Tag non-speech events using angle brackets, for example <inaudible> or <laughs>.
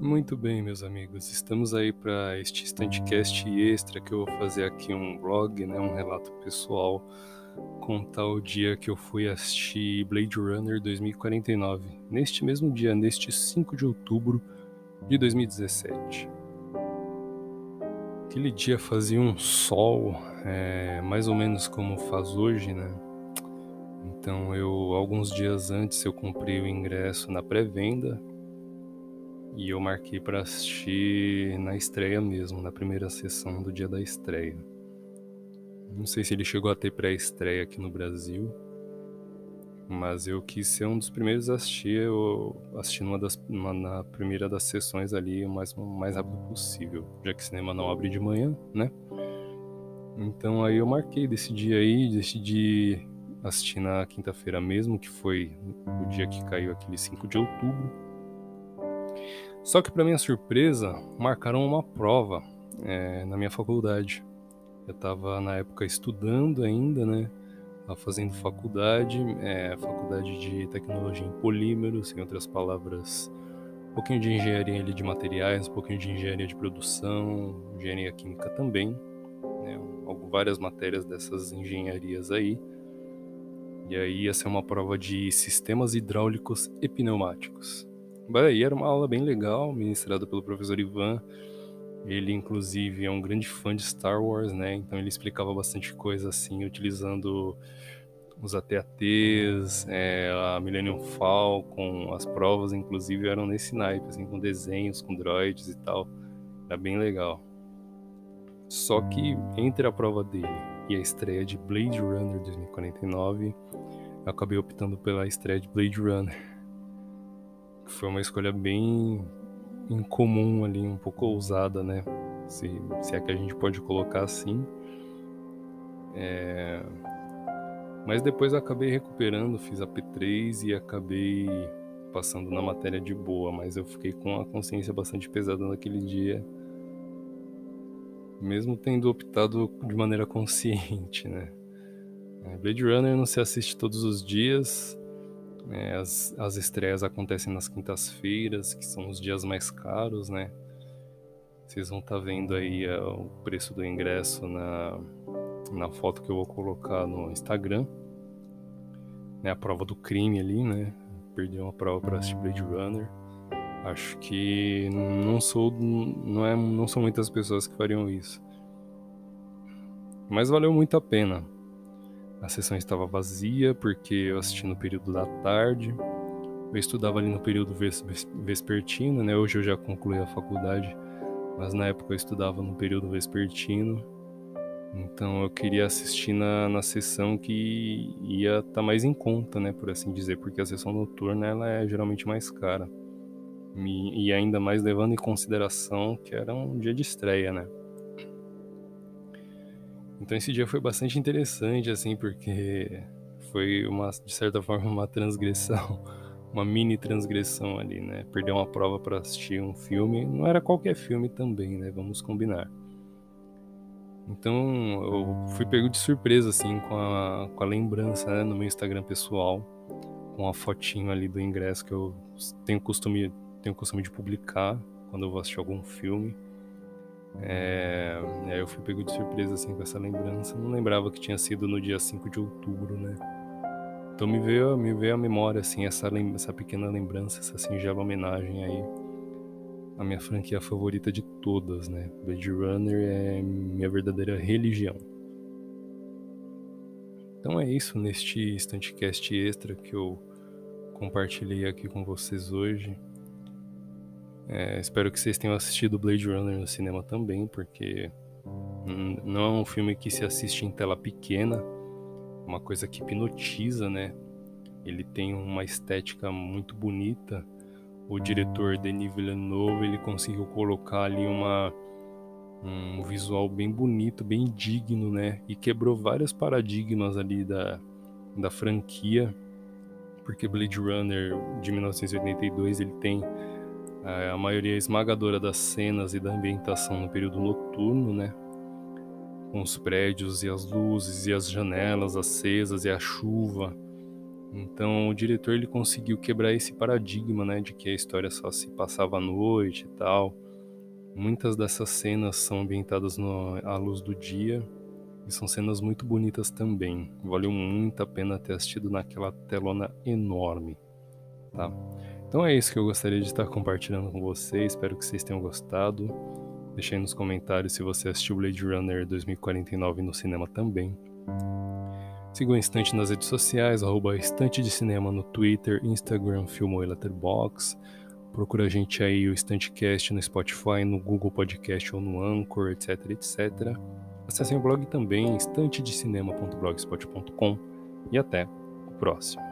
Muito bem, meus amigos, estamos aí para este Standcast extra que eu vou fazer aqui um blog, né, um relato pessoal, contar o dia que eu fui assistir Blade Runner 2049, neste mesmo dia, neste 5 de outubro de 2017. Aquele dia fazia um sol, é, mais ou menos como faz hoje, né? Então eu, alguns dias antes, eu comprei o ingresso na pré-venda e eu marquei para assistir na estreia mesmo, na primeira sessão do dia da estreia. Não sei se ele chegou a ter pré-estreia aqui no Brasil, mas eu quis ser um dos primeiros a assistir, eu assisti numa das, uma, na primeira das sessões ali o mais, mais rápido possível, já que o cinema não abre de manhã, né? Então aí eu marquei desse dia aí, decidi assistir na quinta-feira mesmo, que foi o dia que caiu aquele 5 de outubro. Só que, para minha surpresa, marcaram uma prova é, na minha faculdade. Eu estava na época estudando ainda, né? Fazendo faculdade, é, faculdade de tecnologia em polímeros, em outras palavras, um pouquinho de engenharia de materiais, um pouquinho de engenharia de produção, engenharia química também, né? várias matérias dessas engenharias aí. E aí ia ser uma prova de sistemas hidráulicos e pneumáticos. E era uma aula bem legal, ministrada pelo professor Ivan. Ele, inclusive, é um grande fã de Star Wars, né? Então ele explicava bastante coisa assim, utilizando os AT-ATs, é, a Millennium Falcon, as provas, inclusive, eram nesse naipe, assim, com desenhos, com droids e tal. Era bem legal. Só que entre a prova dele e a estreia de Blade Runner 2049, eu acabei optando pela estreia de Blade Runner foi uma escolha bem incomum ali, um pouco ousada, né? Se, se é que a gente pode colocar assim. É... Mas depois eu acabei recuperando, fiz a P3 e acabei passando na matéria de boa, mas eu fiquei com a consciência bastante pesada naquele dia. Mesmo tendo optado de maneira consciente, né? É, Blade Runner não se assiste todos os dias, é, as, as estreias acontecem nas quintas-feiras, que são os dias mais caros, né? Vocês vão estar tá vendo aí é, o preço do ingresso na, na foto que eu vou colocar no Instagram. Né, a prova do crime ali, né? Perdi uma prova para assistir Blade Runner. Acho que não sou, não é, não são muitas pessoas que fariam isso. Mas valeu muito a pena. A sessão estava vazia porque eu assisti no período da tarde. Eu estudava ali no período vespertino, né? Hoje eu já concluí a faculdade, mas na época eu estudava no período vespertino. Então eu queria assistir na, na sessão que ia estar tá mais em conta, né, por assim dizer, porque a sessão noturna ela é geralmente mais cara. E, ainda mais levando em consideração que era um dia de estreia, né? Então esse dia foi bastante interessante, assim, porque foi uma, de certa forma, uma transgressão, <laughs> uma mini transgressão ali, né? Perder uma prova para assistir um filme, não era qualquer filme também, né? Vamos combinar. Então eu fui pego de surpresa, assim, com a, com a lembrança né, no meu Instagram pessoal, com a fotinho ali do ingresso que eu tenho costume, tenho costume de publicar quando eu vou assistir algum filme. É, eu fui pego de surpresa assim com essa lembrança. Não lembrava que tinha sido no dia 5 de outubro, né? Então me veio, me veio à memória assim essa, essa pequena lembrança, essa singela homenagem aí à minha franquia favorita de todas, né? Blade Runner é minha verdadeira religião. Então é isso neste Instantcast extra que eu compartilhei aqui com vocês hoje. É, espero que vocês tenham assistido Blade Runner no cinema também, porque não é um filme que se assiste em tela pequena, uma coisa que hipnotiza, né? Ele tem uma estética muito bonita. O diretor Denis Villeneuve ele conseguiu colocar ali uma um visual bem bonito, bem digno, né? E quebrou vários paradigmas ali da, da franquia, porque Blade Runner de 1982 ele tem a maioria esmagadora das cenas e da ambientação no período noturno, né? Com os prédios e as luzes e as janelas acesas e a chuva. Então o diretor ele conseguiu quebrar esse paradigma, né, de que a história só se passava à noite e tal. Muitas dessas cenas são ambientadas no, à luz do dia e são cenas muito bonitas também. Valeu muito a pena ter assistido naquela telona enorme, tá? Então é isso que eu gostaria de estar compartilhando com vocês. Espero que vocês tenham gostado. Deixe aí nos comentários se você assistiu Blade Runner 2049 no cinema também. Siga o Instante nas redes sociais, arroba de Cinema no Twitter, Instagram, Filmo e Letterboxd. Procura a gente aí, o Estantecast, no Spotify, no Google Podcast ou no Anchor, etc, etc. Acessem o blog também, estantedecinema.blogspot.com e até o próximo.